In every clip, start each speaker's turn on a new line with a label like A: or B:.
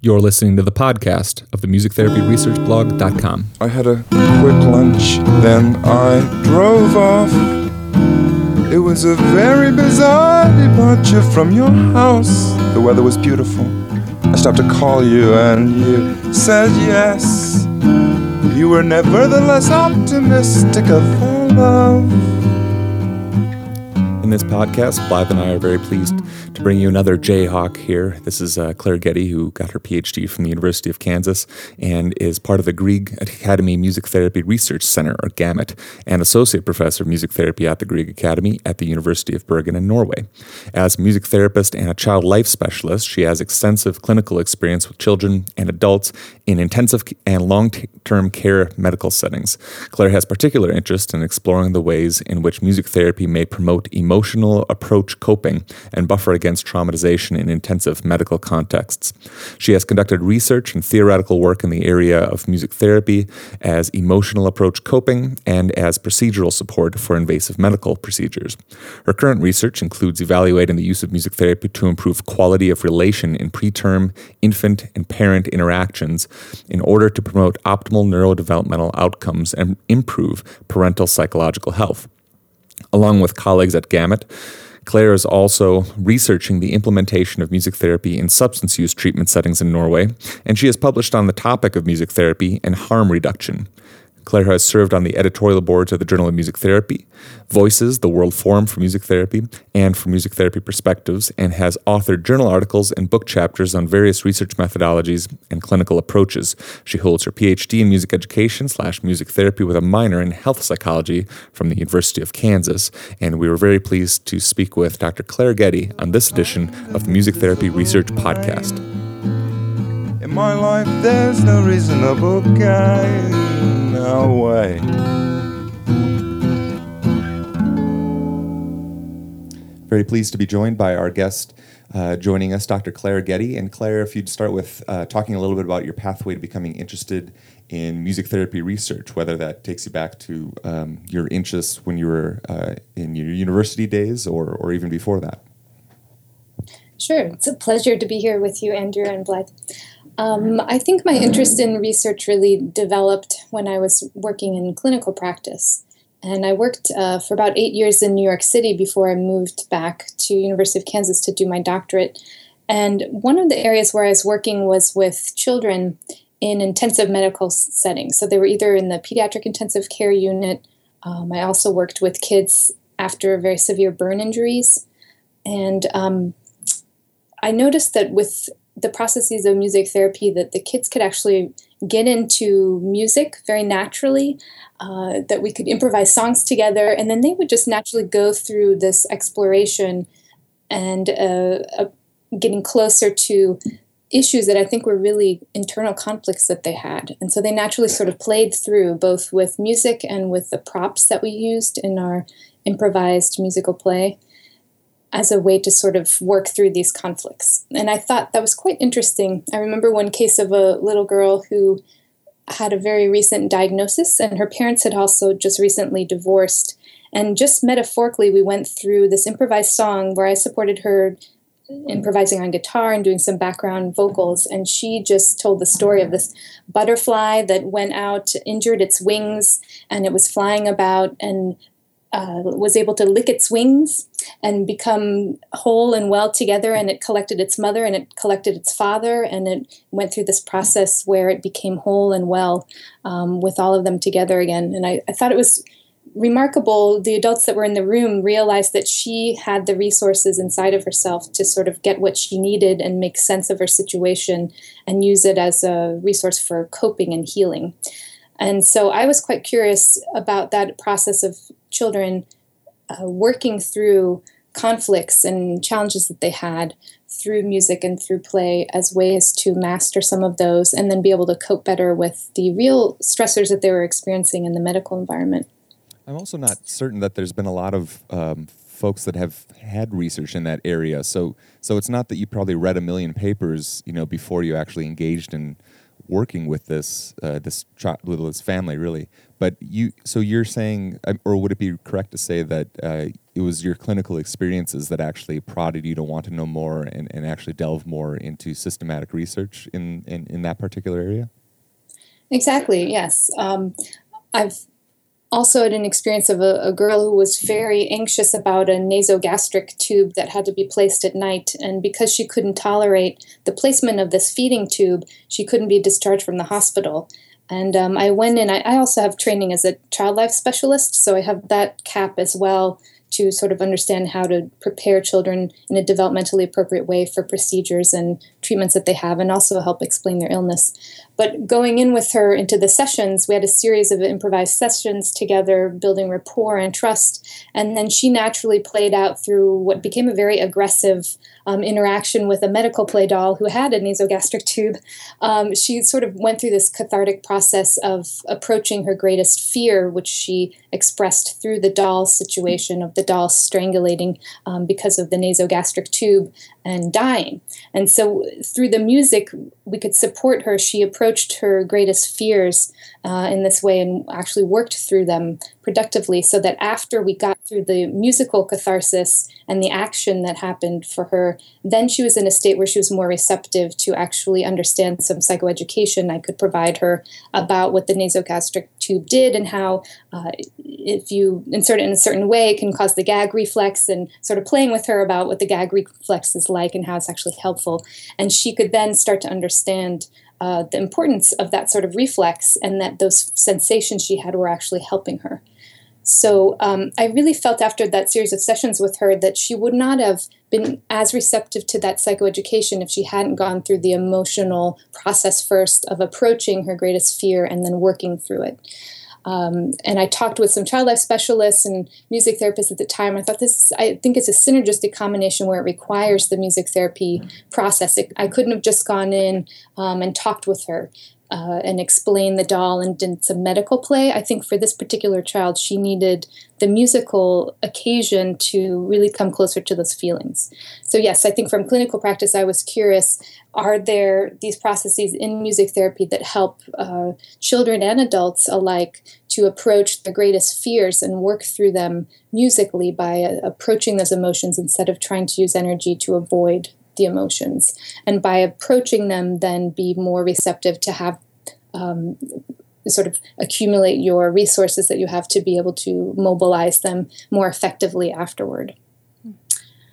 A: You're listening to the podcast of the musictherapyresearchblog.com.
B: I had a quick lunch, then I drove off. It was a very bizarre departure from your house. The weather was beautiful. I stopped to call you, and you said yes. You were nevertheless optimistic of our love.
A: In this podcast, Blythe and I are very pleased to bring you another Jayhawk here. This is uh, Claire Ghetti, who got her PhD from the University of Kansas and is part of the Grieg Academy Music Therapy Research Center, or GAMUT, and Associate Professor of Music Therapy at the Grieg Academy at the University of Bergen in Norway. As music therapist and a child life specialist, she has extensive clinical experience with children and adults in intensive and long term care medical settings. Claire has particular interest in exploring the ways in which music therapy may promote emotional approach coping and buffer against traumatization in intensive medical contexts. She has conducted research and theoretical work in the area of music therapy as emotional approach coping and as procedural support for invasive medical procedures. Her current research includes evaluating the use of music therapy to improve quality of relation in preterm, infant, and parent interactions in order to promote optimal neurodevelopmental outcomes and improve parental psychological health. Along with colleagues at GAMUT, Claire is also researching the implementation of music therapy in substance use treatment settings in Norway, and she has published on the topic of music therapy and harm reduction. Claire has served on the editorial boards of the Journal of Music Therapy, Voices, the World Forum for Music Therapy, and for Music Therapy Perspectives, and has authored journal articles and book chapters on various research methodologies and clinical approaches. She holds her PhD in music education slash music therapy with a minor in health psychology from the University of Kansas, and we were very pleased to speak with Dr. Claire Ghetti on this edition of the Music Therapy Research Podcast.
B: In my life, there's no reasonable guy
A: Very pleased to be joined by our guest uh, joining us, Dr. Claire Ghetti. And Claire, if you'd start with uh, talking a little bit about your pathway to becoming interested in music therapy research, whether that takes you back to um, your interests when you were uh, in your university days or, or even before that.
C: Sure. It's a pleasure to be here with you, Andrew and Blythe. Um, I think my interest in research really developed when I was working in clinical practice. And I worked uh, for about eight years in New York City before I moved back to University of Kansas to do my doctorate. And one of the areas where I was working was with children in intensive medical settings. So they were either in the pediatric intensive care unit. Um, I also worked with kids after very severe burn injuries. And um, I noticed that with the processes of music therapy that the kids could actually get into music very naturally, uh, that we could improvise songs together, and then they would just naturally go through this exploration and uh, uh, getting closer to issues that I think were really internal conflicts that they had. And so they naturally sort of played through both with music and with the props that we used in our improvised musical play as a way to sort of work through these conflicts. And I thought that was quite interesting. I remember one case of a little girl who had a very recent diagnosis, and her parents had also just recently divorced. And just metaphorically, we went through this improvised song where I supported her improvising on guitar and doing some background vocals. And she just told the story of this butterfly that went out, injured its wings, and it was flying about and uh, was able to lick its wings and become whole and well together. And it collected its mother and it collected its father. And it went through this process where it became whole and well um, with all of them together again. And I, I thought it was remarkable. The adults that were in the room realized that she had the resources inside of herself to sort of get what she needed and make sense of her situation and use it as a resource for coping and healing. And so I was quite curious about that process of children uh, working through conflicts and challenges that they had through music and through play as ways to master some of those and then be able to cope better with the real stressors that they were experiencing in the medical environment.
A: I'm also not certain that there's been a lot of um, folks that have had research in that area. So, so it's not that you probably read a million papers, you know, before you actually engaged in working with this uh, this child, this family, really. But you, so you're saying, um, or would it be correct to say that uh, it was your clinical experiences that actually prodded you to want to know more and, and actually delve more into systematic research in, in, in that particular area?
C: Exactly. Yes. Um, I've also had an experience of a, a, girl who was very anxious about a nasogastric tube that had to be placed at night. And because she couldn't tolerate the placement of this feeding tube, she couldn't be discharged from the hospital. And um, I went in, I, I also have training as a child life specialist, so I have that cap as well to sort of understand how to prepare children in a developmentally appropriate way for procedures and treatments that they have and also help explain their illness. But going in with her into the sessions, we had a series of improvised sessions together, building rapport and trust. And then she naturally played out through what became a very aggressive um, interaction with a medical play doll who had a nasogastric tube. Um, she sort of went through this cathartic process of approaching her greatest fear, which she expressed through the doll situation of the doll strangulating um, because of the nasogastric tube and dying. And so through the music, we could support her. She approached her greatest fears uh, in this way and actually worked through them productively so that after we got through the musical catharsis and the action that happened for her, then she was in a state where she was more receptive to actually understand some psychoeducation I could provide her about what the nasogastric tube did and how uh, if you insert it in a certain way, it can cause the gag reflex and sort of playing with her about what the gag reflex is like and how it's actually helpful. And she could then start to understand uh, the importance of that sort of reflex and that those sensations she had were actually helping her. So um, I really felt after that series of sessions with her that she would not have been as receptive to that psychoeducation if she hadn't gone through the emotional process first of approaching her greatest fear and then working through it. Um, and I talked with some child life specialists and music therapists at the time. I thought this, I think it's a synergistic combination where it requires the music therapy process. It, I couldn't have just gone in um, and talked with her uh, and explain the doll and did some medical play. I think for this particular child, she needed the musical occasion to really come closer to those feelings. So, yes, I think from clinical practice, I was curious are there these processes in music therapy that help uh, children and adults alike to approach the greatest fears and work through them musically by uh, approaching those emotions instead of trying to use energy to avoid the emotions. And by approaching them, then be more receptive to have um, sort of accumulate your resources that you have to be able to mobilize them more effectively afterward.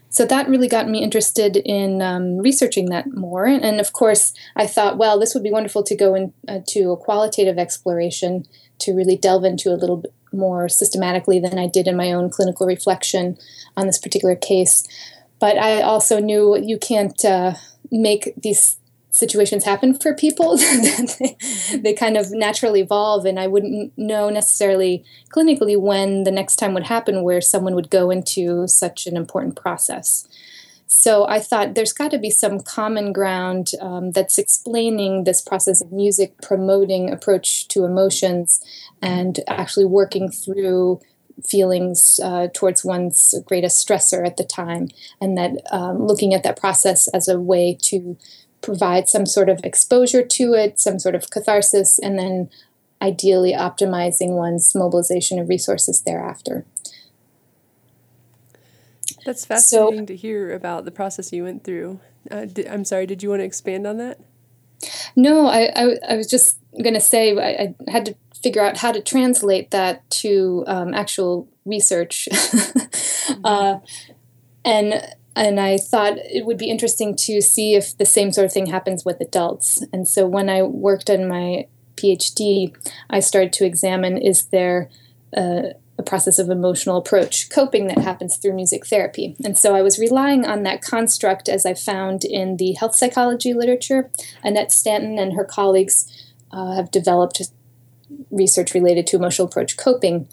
C: So that really got me interested in um, researching that more. And of course, I thought, well, this would be wonderful to go into uh, a qualitative exploration to really delve into a little bit more systematically than I did in my own clinical reflection on this particular case. But I also knew you can't uh, make these situations happen for people. they, they kind of naturally evolve, and I wouldn't know necessarily clinically when the next time would happen where someone would go into such an important process. So I thought there's got to be some common ground um, that's explaining this process of music promoting approach to emotions and actually working through feelings uh, towards one's greatest stressor at the time, and that um, looking at that process as a way to provide some sort of exposure to it, some sort of catharsis, and then ideally optimizing one's mobilization of resources thereafter.
D: That's fascinating so, to hear about the process you went through. Uh, did, I'm sorry, did you want to expand on that?
C: No, I, I, I was just going to say I, I, had to figure out how to translate that to um, actual research. mm-hmm. uh, and and I thought it would be interesting to see if the same sort of thing happens with adults. And so when I worked on my PhD, I started to examine is there a, a process of emotional approach coping that happens through music therapy. And so I was relying on that construct as I found in the health psychology literature. Annette Stanton and her colleagues uh, have developed research related to emotional approach coping,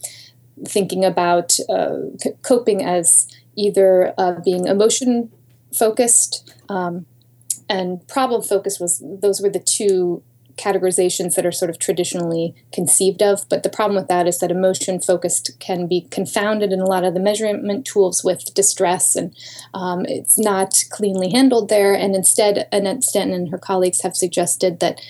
C: thinking about uh, c- coping as either uh, being emotion focused um, and problem focused was those were the two categorizations that are sort of traditionally conceived of but the problem with that is that emotion focused can be confounded in a lot of the measurement tools with distress and um, it's not cleanly handled there and instead annette stanton and her colleagues have suggested that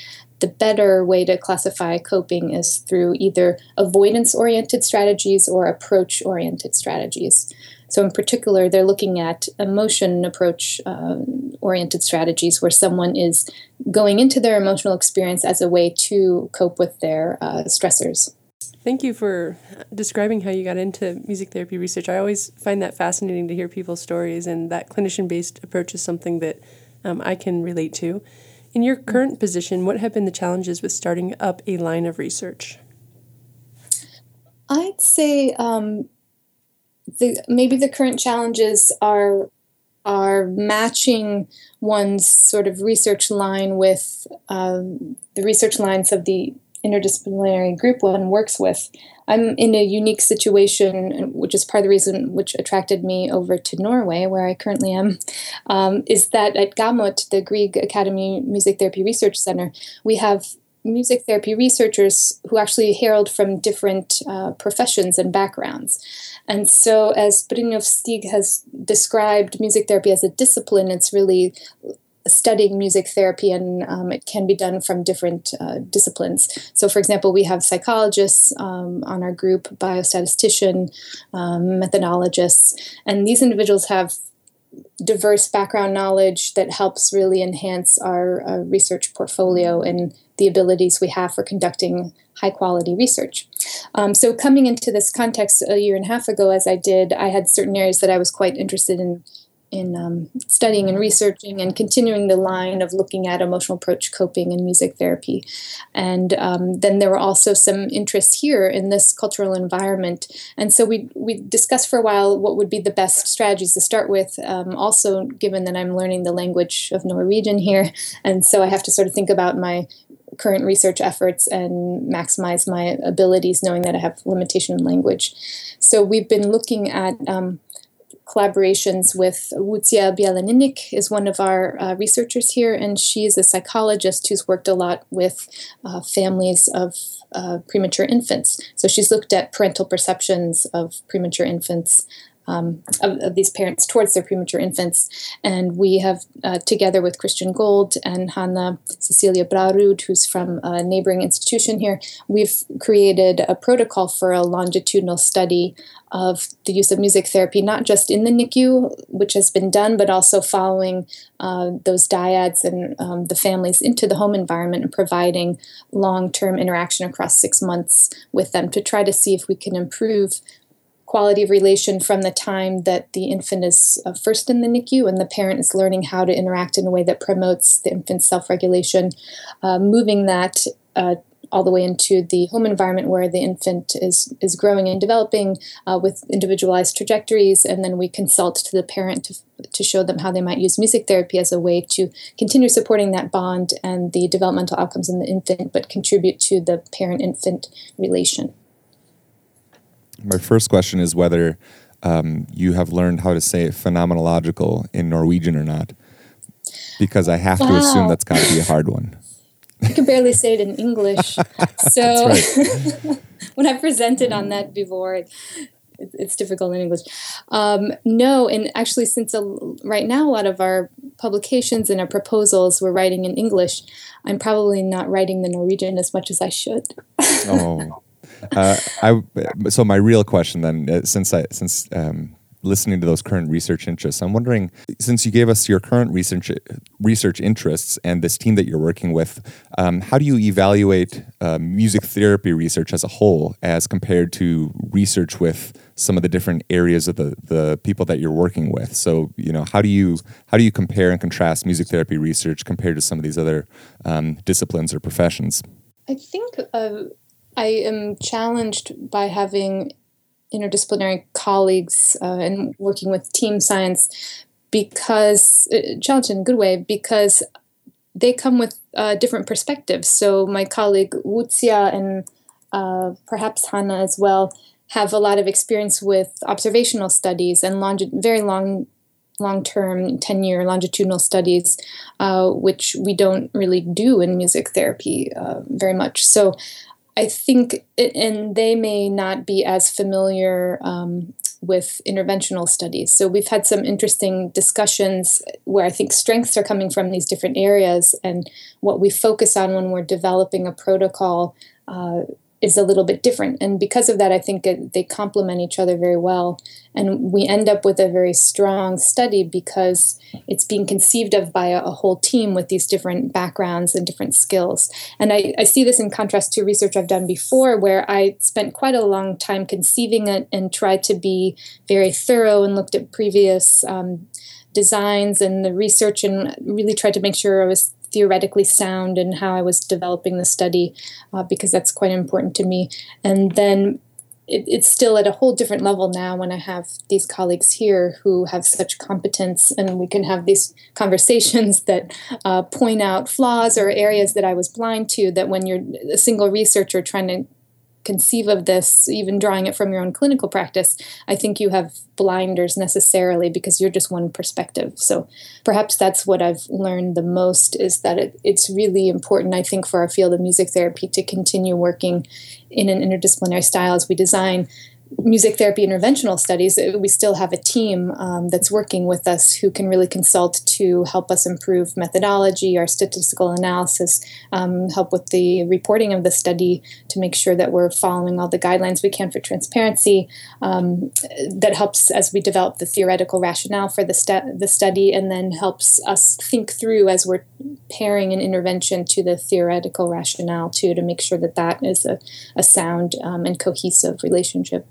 C: the better way to classify coping is through either avoidance oriented strategies or approach oriented strategies. So, in particular, they're looking at emotion approach uh, oriented strategies where someone is going into their emotional experience as a way to cope with their uh, stressors.
D: Thank you for describing how you got into music therapy research. I always find that fascinating to hear people's stories, and that clinician based approach is something that um, I can relate to. In your current position, what have been the challenges with starting up a line of research?
C: I'd say um, the maybe the current challenges are are matching one's sort of research line with um, the research lines of the interdisciplinary group one works with. I'm in a unique situation, which is part of the reason which attracted me over to Norway, where I currently am, um, is that at GAMUT, the Grieg Academy Music Therapy Research Center, we have music therapy researchers who actually herald from different uh, professions and backgrounds. And so, as Brynjulf Stig has described music therapy as a discipline, it's really studying music therapy and um, it can be done from different uh, disciplines. So, for example, we have psychologists um, on our group, biostatistician, um, methodologists, and these individuals have diverse background knowledge that helps really enhance our uh, research portfolio and the abilities we have for conducting high quality research. Um, so, coming into this context a year and a half ago, as I did, I had certain areas that I was quite interested in in um, studying and researching and continuing the line of looking at emotional approach coping and music therapy. And um, then there were also some interests here in this cultural environment. And so we, we discussed for a while what would be the best strategies to start with, um, also given that I'm learning the language of Norwegian here. And so I have to sort of think about my current research efforts and maximize my abilities knowing that I have limitation in language. So we've been looking at um, collaborations with Łucja Bieleninik is one of our uh, researchers here, and she is a psychologist who's worked a lot with uh, families of uh, premature infants. So she's looked at parental perceptions of premature infants um, of, of, these parents towards their premature infants. And we have, uh, together with Christian Gold and Hanna Cecilia Brarud, who's from a neighboring institution here, we've created a protocol for a longitudinal study of the use of music therapy, not just in the NICU, which has been done, but also following uh, those dyads and um, the families into the home environment and providing long term interaction across six months with them to try to see if we can improve quality of relation from the time that the infant is uh, first in the NICU and the parent is learning how to interact in a way that promotes the infant's self regulation, uh, moving that. Uh, all the way into the home environment where the infant is is growing and developing uh, with individualized trajectories, and then we consult to the parent to, to show them how they might use music therapy as a way to continue supporting that bond and the developmental outcomes in the infant, but contribute to the parent infant relation
A: my first question is whether um, you have learned how to say phenomenological in Norwegian or not, because I have wow. to assume that's got to be a hard one.
C: I can barely say it in English, so when I presented on that before, it's difficult in English. Um, no, and actually, since a, right now a lot of our publications and our proposals we're writing in English, I'm probably not writing the Norwegian as much as I should.
A: oh, uh, I so my real question then, uh, since I since um, listening to those current research interests, I'm wondering since you gave us your current research research interests and this team that you're working with, um, how do you evaluate uh, music therapy research as a whole as compared to research with some of the different areas of the the people that you're working with? So you know, how do you how do you compare and contrast music therapy research compared to some of these other um, disciplines or professions?
C: I think uh, I am challenged by having interdisciplinary colleagues uh, and working with team science because uh, challenged in a good way because they come with uh, different perspectives. So my colleague Łucja and uh, perhaps Hannah as well have a lot of experience with observational studies and longi- very long long-term 10-year longitudinal studies uh, which we don't really do in music therapy uh, very much so I think, it, and they may not be as familiar um, with interventional studies. So we've had some interesting discussions where I think strengths are coming from these different areas, and what we focus on when we're developing a protocol uh, is a little bit different. And because of that, I think it, they complement each other very well. And we end up with a very strong study because it's being conceived of by a, a whole team with these different backgrounds and different skills. And I, I, see this in contrast to research I've done before, where I spent quite a long time conceiving it and tried to be very thorough and looked at previous. Um, designs and the research and really tried to make sure I was theoretically sound and how I was developing the study, uh, because that's quite important to me. And then it, it's still at a whole different level now when I have these colleagues here who have such competence, and we can have these conversations that uh, point out flaws or areas that I was blind to. That when you're a single researcher trying to conceive of this, even drawing it from your own clinical practice, I think you have blinders necessarily because you're just one perspective. So perhaps that's what I've learned the most is that it, it's really important, I think, for our field of music therapy to continue working in an interdisciplinary style as we design music therapy interventional studies, uh, we still have a team um, that's working with us who can really consult to help us improve methodology, our statistical analysis, um, help with the reporting of the study to make sure that we're following all the guidelines we can for transparency. Um, that helps as we develop the theoretical rationale for the, stu- the study and then helps us think through as we're pairing an intervention to the theoretical rationale too to make sure that that is a, a sound um, and cohesive relationship.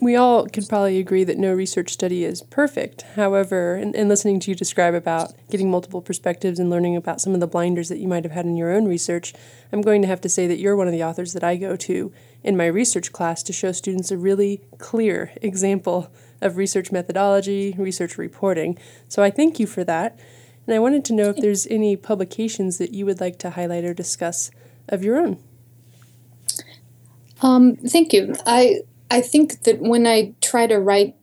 D: We all can probably agree that no research study is perfect. However, in, in, listening to you describe about getting multiple perspectives and learning about some of the blinders that you might have had in your own research, I'm going to have to say that you're one of the authors that I go to in my research class to show students a really clear example of research methodology, research reporting. So I thank you for that. And I wanted to know if there's any publications that you would like to highlight or discuss of your own.
C: Um, thank you. I I think that when I try to write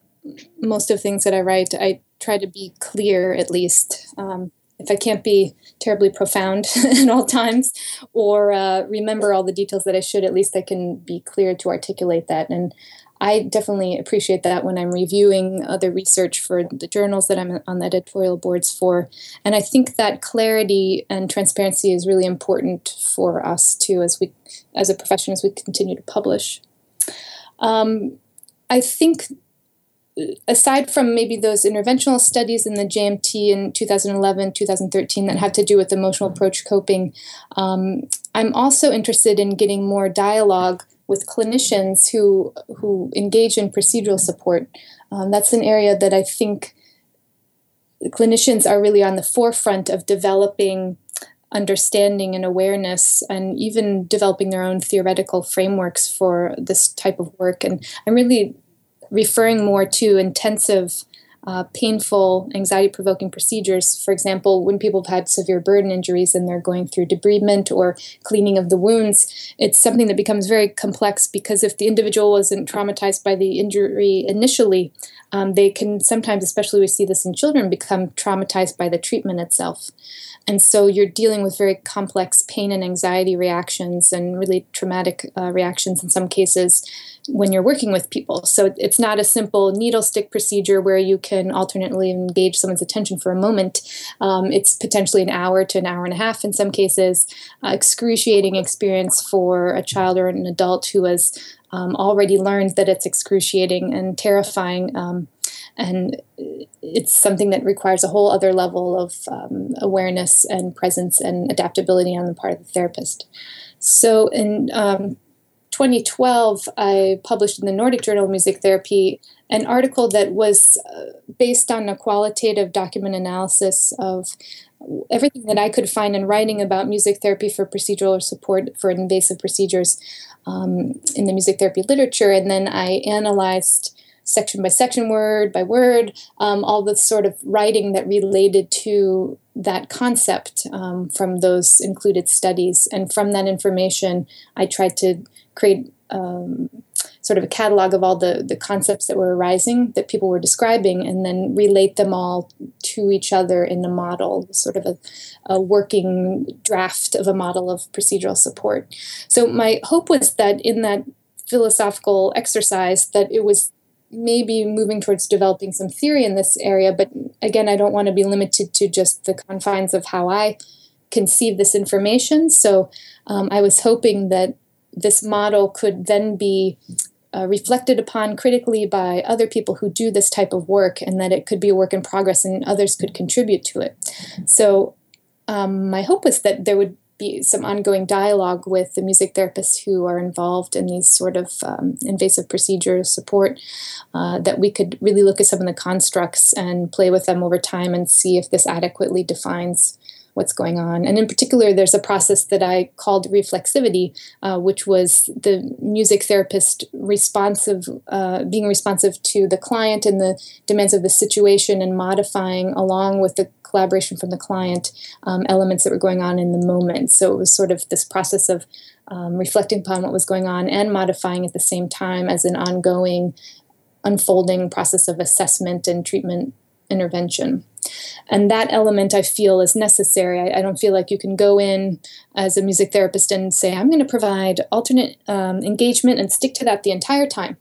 C: most of things that I write, I try to be clear at least. Um, if I can't be terribly profound at all times or uh, remember all the details that I should, at least I can be clear to articulate that. And I definitely appreciate that when I'm reviewing other research for the journals that I'm on the editorial boards for. And I think that clarity and transparency is really important for us too as we as a profession as we continue to publish. Um, I think, aside from maybe those interventional studies in the JMT in 2011, 2013 that had to do with emotional approach coping, um, I'm also interested in getting more dialogue with clinicians who who engage in procedural support. Um, that's an area that I think clinicians are really on the forefront of developing understanding and awareness and even developing their own theoretical frameworks for this type of work. And I'm really referring more to intensive, uh, painful, anxiety provoking procedures. For example, when people have had severe burn injuries and they're going through debridement or cleaning of the wounds, it's something that becomes very complex because if the individual wasn't traumatized by the injury initially, um, they can sometimes, especially we see this in children, become traumatized by the treatment itself. And so you're dealing with very complex pain and anxiety reactions and really traumatic uh, reactions in some cases when you're working with people. So it's not a simple needle stick procedure where you can alternately engage someone's attention for a moment. Um, it's potentially an hour to an hour and a half in some cases. Uh, excruciating experience for a child or an adult who has um, already learned that it's excruciating and terrifying. Um, and it's something that requires a whole other level of um, awareness and presence and adaptability on the part of the therapist. So in 2012, I published in the Nordic Journal of Music Therapy an article that was uh, based on a qualitative document analysis of everything that I could find in writing about music therapy for procedural support for invasive procedures um, in the music therapy literature. And then I analyzed section by section, word by word, um, all the sort of writing that related to that concept um, from those included studies. And from that information, I tried to create um, sort of a catalog of all the, the concepts that were arising that people were describing and then relate them all to each other in a model, sort of a, a working draft of a model of procedural support. So my hope was that in that philosophical exercise that it was maybe moving towards developing some theory in this area. But again, I don't want to be limited to just the confines of how I conceive this information. So um, I was hoping that this model could then be uh, reflected upon critically by other people who do this type of work and that it could be a work in progress and others could contribute to it. So um, my hope was that there would be some ongoing dialogue with the music therapists who are involved in these sort of um, invasive procedure support, uh, that we could really look at some of the constructs and play with them over time and see if this adequately defines what's going on. And in particular, there's a process that I called reflexivity, uh, which was the music therapist responsive, uh, being responsive to the client and the demands of the situation and modifying along with the collaboration from the client um, elements that were going on in the moment. So it was sort of this process of um, reflecting upon what was going on and modifying at the same time as an ongoing unfolding process of assessment and treatment intervention. And that element I feel is necessary. I, I, don't feel like you can go in as a music therapist and say, I'm going to provide alternate um, engagement and stick to that the entire time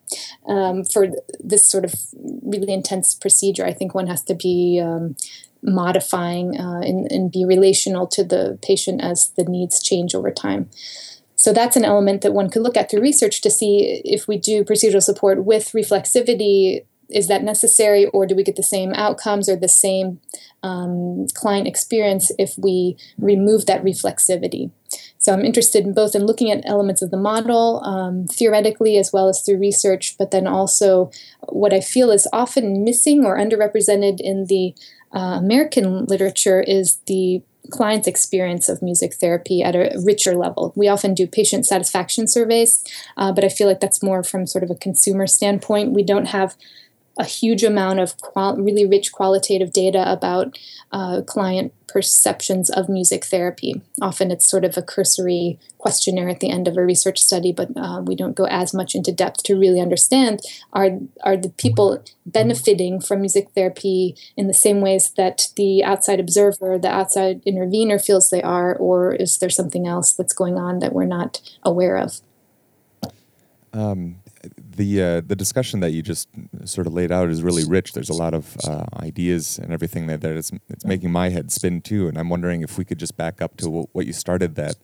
C: um, for this sort of really intense procedure. I think one has to be. Um, modifying uh, and, and be relational to the patient as the needs change over time. So that's an element that one could look at through research to see if we do procedural support with reflexivity is that necessary or do we get the same outcomes or the same um, client experience if we remove that reflexivity so i'm interested in both in looking at elements of the model um, theoretically as well as through research but then also what i feel is often missing or underrepresented in the uh, american literature is the client's experience of music therapy at a richer level. We often do patient satisfaction surveys, uh, but I feel like that's more from sort of a consumer standpoint. We don't have a huge amount of qual- really rich qualitative data about uh, client perceptions of music therapy. Often it's sort of a cursory questionnaire at the end of a research study, but uh, we don't go as much into depth to really understand are, are the people benefiting from music therapy in the same ways that the outside observer, the outside intervener feels they are, or is there something else that's going on that we're not aware of?
A: Um, the uh, the discussion that you just sort of laid out is really rich. There's a lot of uh, ideas and everything that that is it's making my head spin too. And I'm wondering if we could just back up to what you started that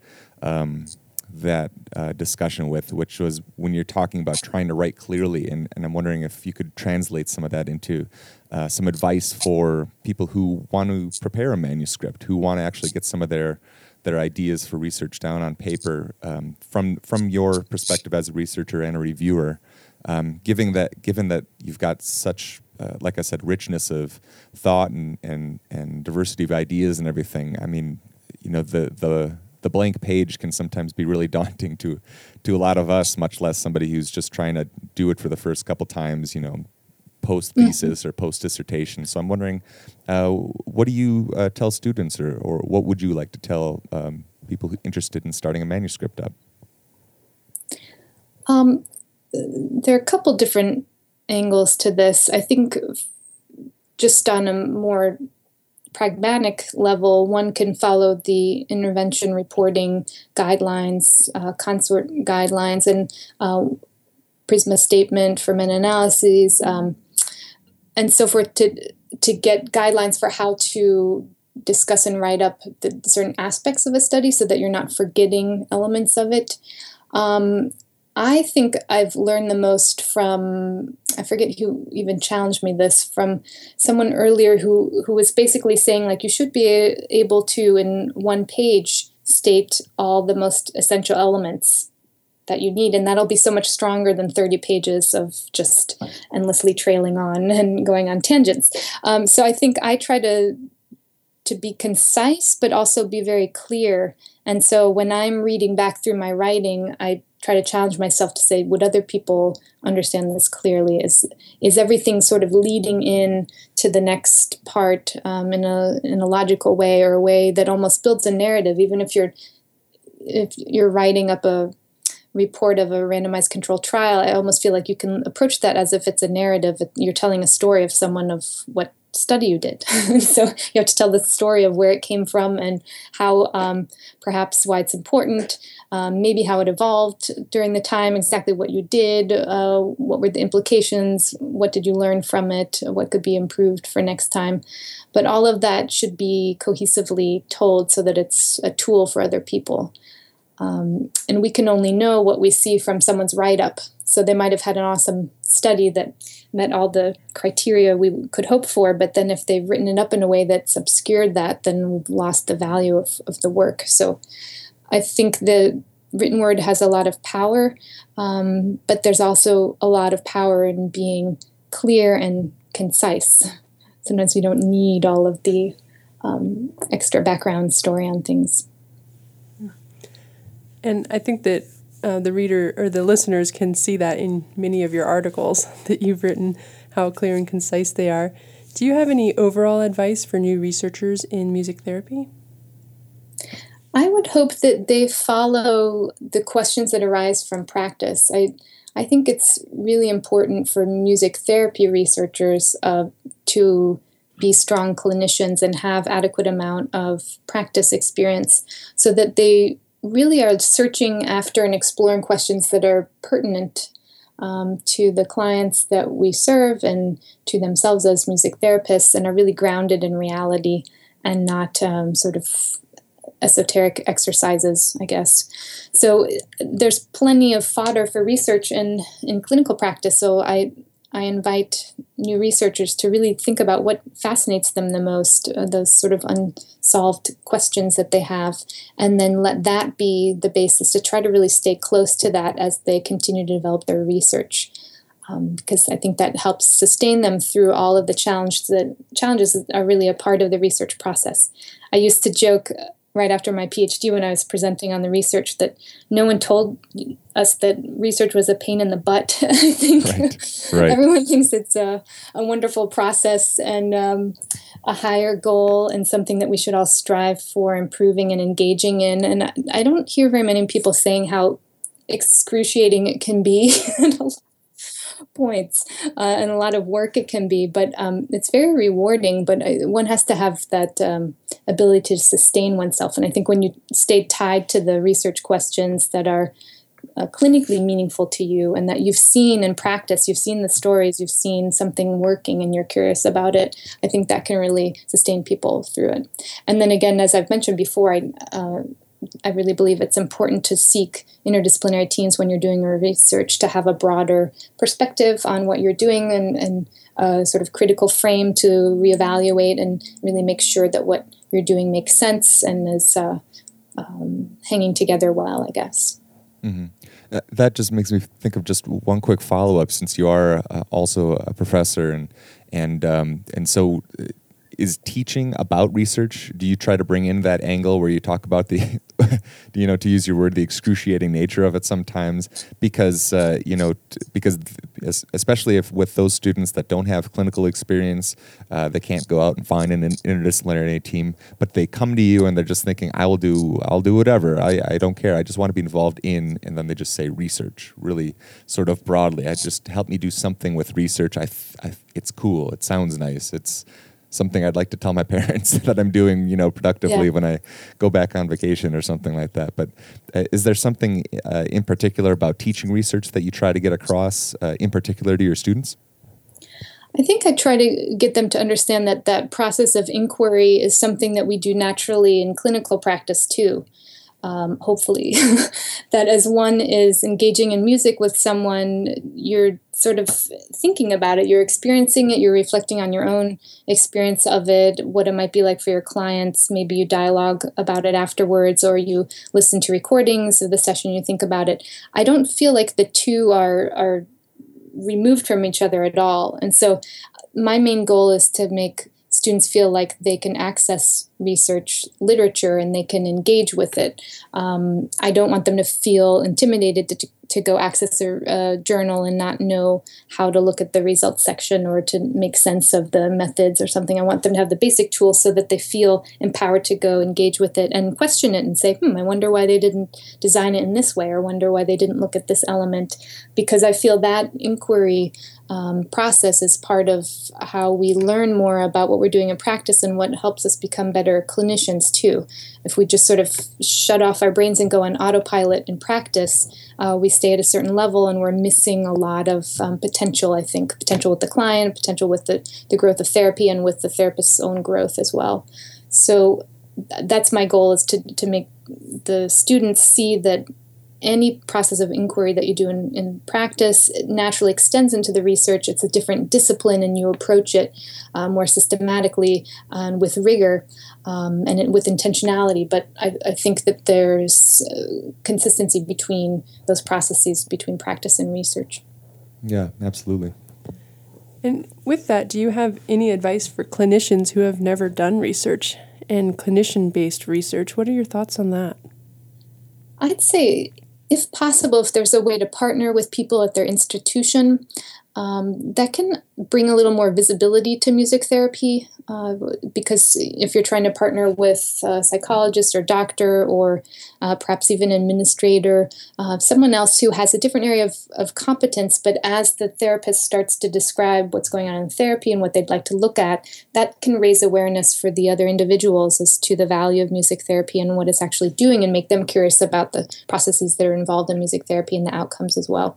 A: um, that uh, discussion with, which was when you're talking about trying to write clearly. And, and I'm wondering if you could translate some of that into uh, some advice for people who want to prepare a manuscript, who want to actually get some of their their ideas for research down on paper um, from from your perspective as a researcher and a reviewer um, given that given that you've got such uh, like I said richness of thought and, and and diversity of ideas and everything I mean you know the the the blank page can sometimes be really daunting to to a lot of us much less somebody who's just trying to do it for the first couple times you know post thesis or post dissertation so I'm wondering uh, what do you uh, tell students or or what would you like to tell um, people interested in starting a manuscript up
C: um, there are a couple different angles to this. I think just on a more pragmatic level, one can follow the intervention reporting guidelines, uh, CONSORT guidelines, and uh, PRISMA statement for meta-analyses, um, and so forth to to get guidelines for how to discuss and write up the certain aspects of a study, so that you're not forgetting elements of it. Um, I think I've learned the most from I forget who even challenged me this from someone earlier who who was basically saying like you should be able to in one page state all the most essential elements that you need and that'll be so much stronger than 30 pages of just endlessly trailing on and going on tangents. Um, so i think i try to to be concise but also be very clear. And so when i'm reading back through my writing i try to challenge myself to say, would other people understand this clearly? Is is everything sort of leading in to the next part um, in a in a logical way or a way that almost builds a narrative, even if you're if you're writing up a report of a randomized controlled trial, I almost feel like you can approach that as if it's a narrative. You're telling a story of someone of what study you did. so you have to tell the story of where it came from and how um, perhaps why it's important, um, maybe how it evolved during the time, exactly what you did, uh, what were the implications, what did you learn from it, what could be improved for next time. But all of that should be cohesively told so that it's a tool for other people. Um, and we can only know what we see from someone's write up. So they might have had an awesome study that met all the criteria we could hope for, but then if they've written it up in a way that's obscured that, then we've lost the value of, of the work. So I think the written word has a lot of power, um, but there's also a lot of power in being clear and concise. Sometimes we don't need all of the um, extra background story on things.
D: And I think that uh, the reader or the listeners can see that in many of your articles that you've written, how clear and concise they are. Do you have any overall advice for new researchers in music therapy?
C: I would hope that they follow the questions that arise from practice. I, I think it's really important for music therapy researchers uh, to be strong clinicians and have adequate amount of practice experience so that they really are searching after and exploring questions that are pertinent um, to the clients that we serve and to themselves as music therapists and are really grounded in reality and not um, sort of esoteric exercises, I guess. So there's plenty of fodder for research in, in clinical practice. So I I invite new researchers to really think about what fascinates them the most, uh, those sort of unsolved questions that they have, and then let that be the basis to try to really stay close to that as they continue to develop their research. Um, because I think that helps sustain them through all of the challenges that challenges are really a part of the research process. I used to joke right after my PhD when I was presenting on the research that no one told us that research was a pain in the butt. I think right. Right. everyone thinks it's a, a wonderful process and um, a higher goal and something that we should all strive for improving and engaging in. And I, I don't hear very many people saying how excruciating it can be points uh, and a lot of work it can be, but um, it's very rewarding. But uh, one has to have that um, ability to sustain oneself. And I think when you stay tied to the research questions that are uh, clinically meaningful to you and that you've seen in practice, you've seen the stories, you've seen something working and you're curious about it, I think that can really sustain people through it. And then again, as I've mentioned before, I, uh, I really believe it's important to seek interdisciplinary teams when you're doing your research to have a broader perspective on what you're doing and, and a sort of critical frame to reevaluate and really make sure that what you're doing makes sense and is uh, um, hanging together well, I guess.
A: Mm-hmm. Uh, that just makes me think of just one quick follow up, since you are uh, also a professor, and and um, and so uh, is teaching about research do you try to bring in that angle where you talk about the you know to use your word the excruciating nature of it sometimes? Because uh, you know t- because especially if with those students that don't have clinical experience uh, they can't go out and find an interdisciplinary team but they come to you and they're just thinking i will do i'll do whatever. I, I don't care. I just want to be involved in and then they just say research really sort of broadly. I just help me do something with research. I, I it's cool. It sounds nice. It's something I'd like to tell my parents that I'm doing, you know, productively yeah. when I go back on vacation or something like that. But uh, is there something uh, in particular about teaching research that you try to get across, uh, in particular to your students?
C: I think I try to get them to understand that that process of inquiry is something that we do naturally in clinical practice too um, hopefully, that as one is engaging in music with someone, you're sort of thinking about it, you're experiencing it, you're reflecting on your own experience of it, what it might be like for your clients. Maybe you dialogue about it afterwards, or you listen to recordings of the session, you think about it. I don't feel like the two are, are removed from each other at all. And so, my main goal is to make students feel like they can access research literature and they can engage with it. Um, I don't want them to feel intimidated to, to go access a, a, journal and not know how to look at the results section or to make sense of the methods or something. I want them to have the basic tools so that they feel empowered to go engage with it and question it and say, hmm, I wonder why they didn't design it in this way or wonder why they didn't look at this element. Because I feel that inquiry um, process is part of how we learn more about what we're doing in practice and what helps us become better clinicians too. If we just sort of shut off our brains and go on autopilot in practice, uh, we stay at a certain level and we're missing a lot of um, potential, I think, potential with the client, potential with the, the growth of therapy and with the therapist's own growth as well. So that's my goal is to, to make the students see that any process of inquiry that you do in, in practice naturally extends into the research. It's a different discipline, and you approach it uh, more systematically and with rigor um, and with intentionality. But I, I think that there's uh, consistency between those processes between practice and research.
A: Yeah, absolutely.
D: And with that, do you have any advice for clinicians who have never done research and clinician based research? What are your thoughts on that?
C: I'd say if possible, if there's a way to partner with people at their institution, um, that can bring a little more visibility to music therapy uh, because if you're trying to partner with a psychologist or doctor or uh, perhaps even administrator, uh, someone else who has a different area of, of competence, but as the therapist starts to describe what's going on in therapy and what they'd like to look at, that can raise awareness for the other individuals as to the value of music therapy and what it's actually doing and make them curious about the processes that are involved in music therapy and the outcomes as well.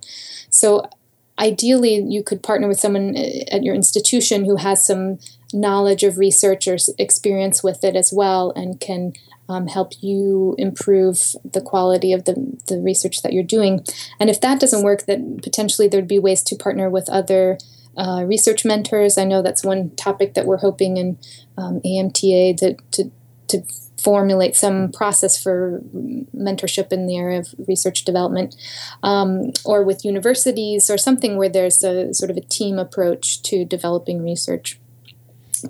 C: So ideally you could partner with someone uh, at your institution who has some knowledge of research or experience with it as well and can um, help you improve the quality of the, the research that you're doing. And if that doesn't work then potentially there'd be ways to partner with other uh, research mentors. I know that's one topic that we're hoping in um, AMTA to, to, to formulate some process for mentorship in the area of research development, um, or with universities, or something where there's a sort of a team approach to developing research.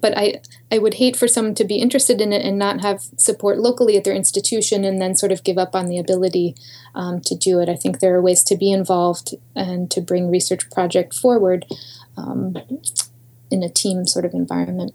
C: But I, I would hate for someone to be interested in it and not have support locally at their institution and then sort of give up on the ability um, to do it. I think there are ways to be involved and to bring research project forward um, in a team sort of environment.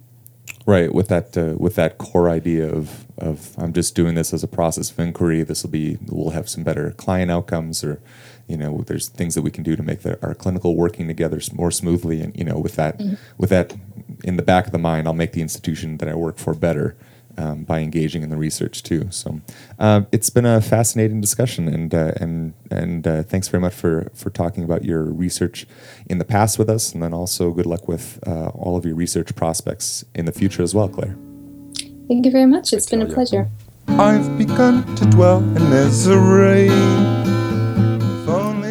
A: Right, with that uh, with that core idea of of I'm just doing this as a process of inquiry. This will be we'll have some better client outcomes, or you know, there's things that we can do to make the, our clinical working together more smoothly. And you know, with that mm-hmm. with that in the back of the mind, I'll make the institution that I work for better um, by engaging in the research too. So uh, it's been a fascinating discussion, and uh, and and uh, thanks very much for for talking about your research in the past with us, and then also good luck with uh, all of your research prospects in the future as well, Claire.
C: Thank you very much. It's been a pleasure.
B: I've begun to dwell in misery.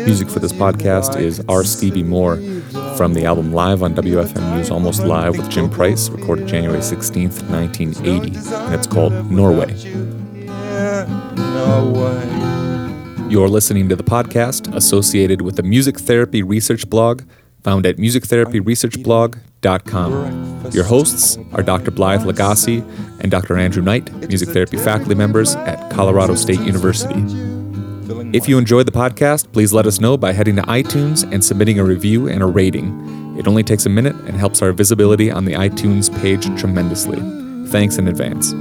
A: Music for this podcast is R. Stevie Moore from the album Live on WFMU's Almost Live with Jim Price, recorded January 16th, 1980, and it's called Norway. You're listening to the podcast associated with the Music Therapy Research Blog, found at musictherapyresearchblog.com. Your hosts are Dr. Blythe Lagasse and Dr. Andrew Knight, music therapy faculty members at Colorado State University. If you enjoyed the podcast, please let us know by heading to iTunes and submitting a review and a rating. It only takes a minute and helps our visibility on the iTunes page tremendously. Thanks in advance.